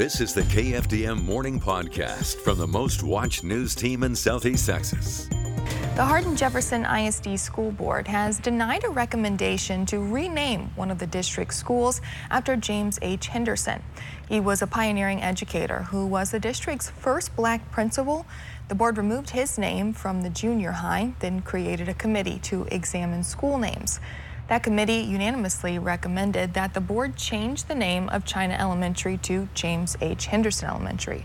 This is the KFDM Morning Podcast from the most watched news team in Southeast Texas. The Hardin Jefferson ISD School Board has denied a recommendation to rename one of the district's schools after James H. Henderson. He was a pioneering educator who was the district's first black principal. The board removed his name from the junior high, then created a committee to examine school names. That committee unanimously recommended that the board change the name of China Elementary to James H. Henderson Elementary.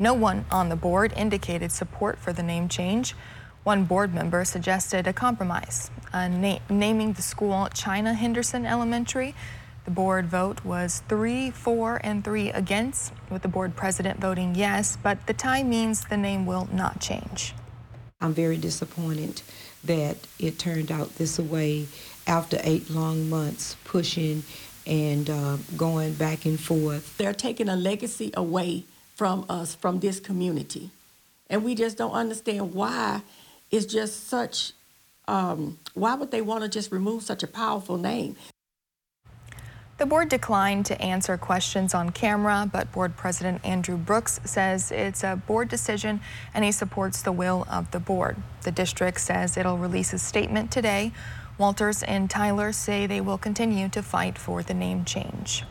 No one on the board indicated support for the name change. One board member suggested a compromise, na naming the school China Henderson Elementary. The board vote was three, four, and three against, with the board president voting yes, but the tie means the name will not change. I'm very disappointed that it turned out this way after eight long months pushing and uh, going back and forth. They're taking a legacy away from us, from this community. And we just don't understand why it's just such, um, why would they want to just remove such a powerful name? The board declined to answer questions on camera, but board president Andrew Brooks says it's a board decision and he supports the will of the board. The district says it'll release a statement today Walters and Tyler say they will continue to fight for the name change.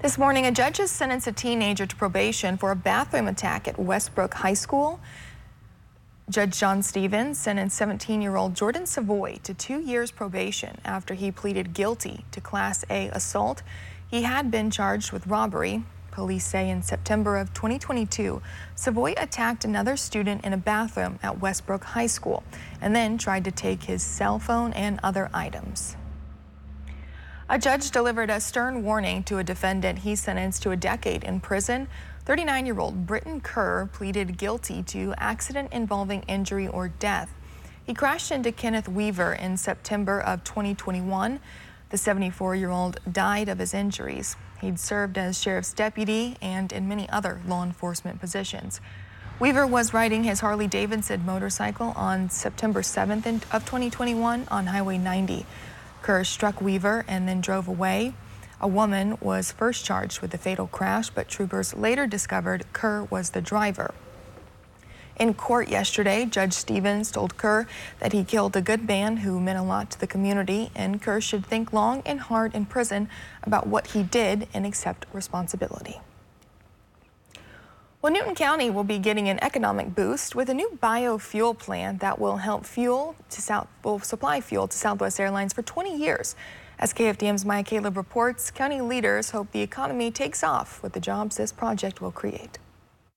This morning, a judge has sentenced a teenager to probation for a bathroom attack at Westbrook High School. Judge John Stevens sentenced 17-year-old Jordan Savoy to two years probation after he pleaded guilty to Class A assault. He had been charged with robbery, Police say in September of 2022, Savoy attacked another student in a bathroom at Westbrook High School and then tried to take his cell phone and other items. A judge delivered a stern warning to a defendant he sentenced to a decade in prison. 39-year-old Britton Kerr pleaded guilty to accident involving injury or death. He crashed into Kenneth Weaver in September of 2021. The 74-year-old died of his injuries. He'd served as sheriff's deputy and in many other law enforcement positions. Weaver was riding his Harley Davidson motorcycle on September 7th of 2021 on Highway 90. Kerr struck Weaver and then drove away. A woman was first charged with the fatal crash, but troopers later discovered Kerr was the driver. In court yesterday, Judge Stevens told Kerr that he killed a good man who meant a lot to the community, and Kerr should think long and hard in prison about what he did and accept responsibility. Well, Newton County will be getting an economic boost with a new biofuel plant that will help fuel to South, will supply fuel to Southwest Airlines for 20 years. As KFDM's Maya Caleb reports, county leaders hope the economy takes off with the jobs this project will create.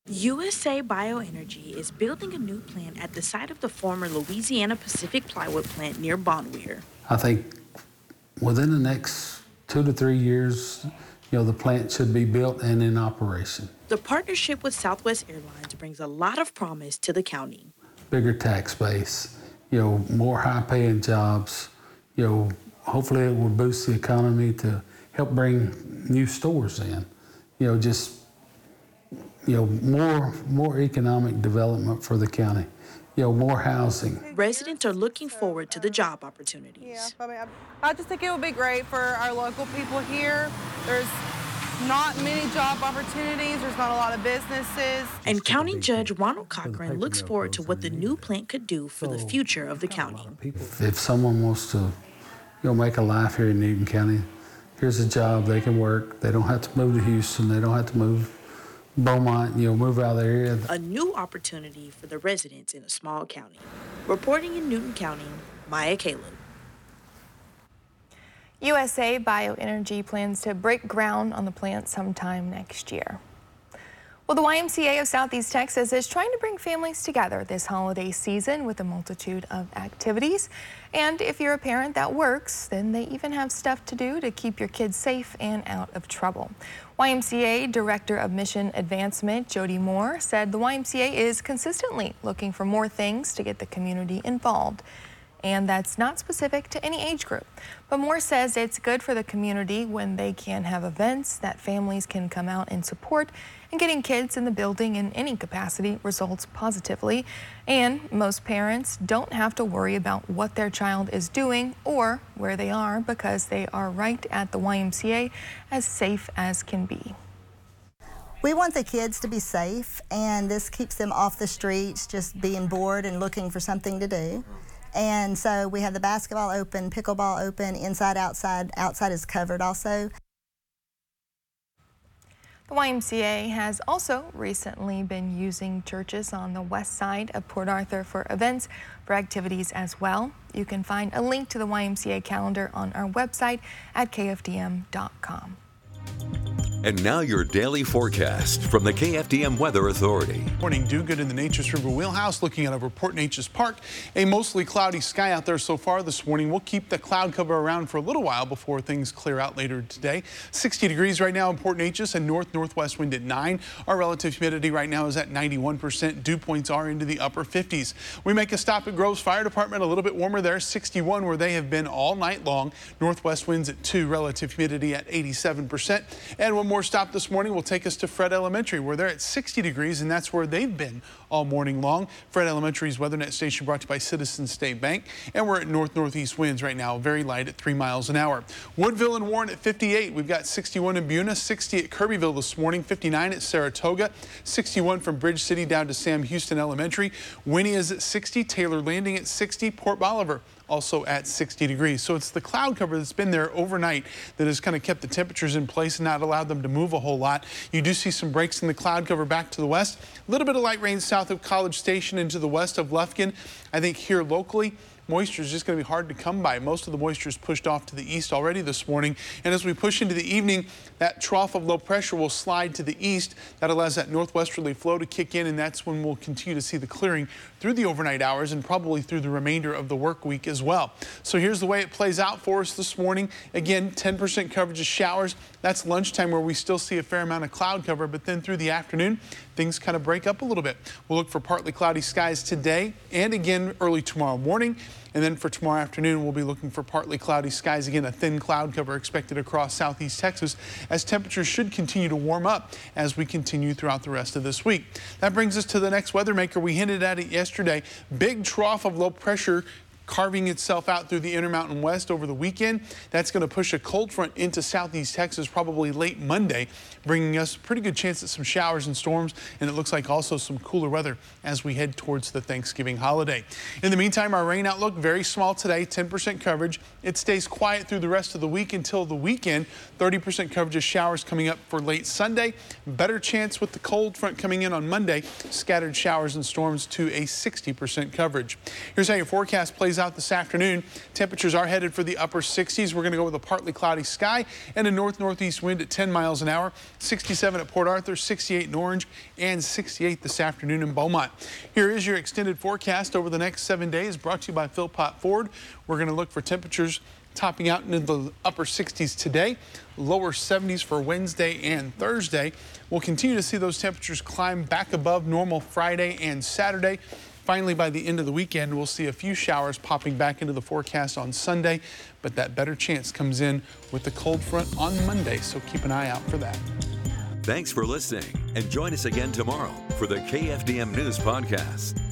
USA Bioenergy is building a new plant at the site of the former Louisiana Pacific plywood plant near Bon Wier. I think within the next two to three years, you know, the plant should be built and in operation. The partnership with Southwest Airlines brings a lot of promise to the county. Bigger tax base, you know, more high paying jobs, you know, hopefully it will boost the economy to help bring new stores in. You know, just you know, more, more economic development for the county, you know, more housing. Residents are looking forward to the job opportunities. Yeah, I, mean, I just think it would be great for our local people here. There's not many job opportunities. There's not a lot of businesses. And County Judge Ronald Cochran looks forward to what the new plant could do for the future of the county. If someone wants to, you know, make a life here in Newton County, here's a job they can work. They don't have to move to Houston. They don't have to move Beaumont, you know, move out of the area. A new opportunity for the residents in a small county. Reporting in Newton County, Maya Caleb. USA Bioenergy plans to break ground on the plant sometime next year. Well, the YMCA of Southeast Texas is trying to bring families together this holiday season with a multitude of activities. And if you're a parent that works, then they even have stuff to do to keep your kids safe and out of trouble. YMCA Director of Mission Advancement, Jody Moore, said the YMCA is consistently looking for more things to get the community involved and that's not specific to any age group. But Moore says it's good for the community when they can have events that families can come out and support, and getting kids in the building in any capacity results positively. And most parents don't have to worry about what their child is doing or where they are because they are right at the YMCA as safe as can be. we want the kids to be safe, and this keeps them off the streets, just being bored and looking for something to do. And so we have the basketball open, pickleball open, inside, outside. Outside is covered also. The YMCA has also recently been using churches on the west side of Port Arthur for events, for activities as well. You can find a link to the YMCA calendar on our website at kfdm.com. And now your daily forecast from the KFDM Weather Authority. Morning, do good in the Neches River Wheelhouse. Looking at over Port Neches Park, a mostly cloudy sky out there so far this morning. We'll keep the cloud cover around for a little while before things clear out later today. 60 degrees right now in Port Neches and north northwest wind at 9. Our relative humidity right now is at 91%. Dew points are into the upper 50s. We make a stop at Groves Fire Department, a little bit warmer there, 61 where they have been all night long. Northwest winds at 2, relative humidity at 87%. And one more stop this morning will take us to Fred Elementary, where they're at 60 degrees, and that's where they've been all morning long. Fred Elementary's WeatherNet station brought to you by Citizens State Bank, and we're at north-northeast winds right now, very light at 3 miles an hour. Woodville and Warren at 58. We've got 61 in Buna, 60 at Kirbyville this morning, 59 at Saratoga, 61 from Bridge City down to Sam Houston Elementary. Winnie is at 60, Taylor Landing at 60, Port Bolivar also at 60 degrees. So it's the cloud cover that's been there overnight that has kind of kept the temperatures in place and not allowed them to move a whole lot. You do see some breaks in the cloud cover back to the west. A little bit of light rain south of College Station into the west of Lufkin. I think here locally, moisture is just going to be hard to come by. Most of the moisture is pushed off to the east already this morning. And as we push into the evening, that trough of low pressure will slide to the east. That allows that northwesterly flow to kick in, and that's when we'll continue to see the clearing through the overnight hours and probably through the remainder of the work week as well. So here's the way it plays out for us this morning. Again, 10% coverage of showers. That's lunchtime where we still see a fair amount of cloud cover, but then through the afternoon, things kind of break up a little bit. We'll look for partly cloudy skies today and again early tomorrow morning. And then for tomorrow afternoon, we'll be looking for partly cloudy skies. Again, a thin cloud cover expected across southeast Texas as temperatures should continue to warm up as we continue throughout the rest of this week. That brings us to the next weather maker. We hinted at it yesterday. Big trough of low pressure carving itself out through the Intermountain West over the weekend. That's going to push a cold front into southeast Texas probably late Monday, bringing us a pretty good chance at some showers and storms, and it looks like also some cooler weather as we head towards the Thanksgiving holiday. In the meantime, our rain outlook very small today, 10% coverage. It stays quiet through the rest of the week until the weekend. 30% coverage of showers coming up for late Sunday. Better chance with the cold front coming in on Monday. Scattered showers and storms to a 60% coverage. Here's how your forecast plays out this afternoon. Temperatures are headed for the upper 60s. We're going to go with a partly cloudy sky and a north-northeast wind at 10 miles an hour. 67 at Port Arthur, 68 in Orange, and 68 this afternoon in Beaumont. Here is your extended forecast over the next seven days brought to you by Philpott Ford. We're going to look for temperatures topping out into the upper 60s today, lower 70s for Wednesday and Thursday. We'll continue to see those temperatures climb back above normal Friday and Saturday. Finally, by the end of the weekend, we'll see a few showers popping back into the forecast on Sunday, but that better chance comes in with the cold front on Monday, so keep an eye out for that. Thanks for listening, and join us again tomorrow for the KFDM News Podcast.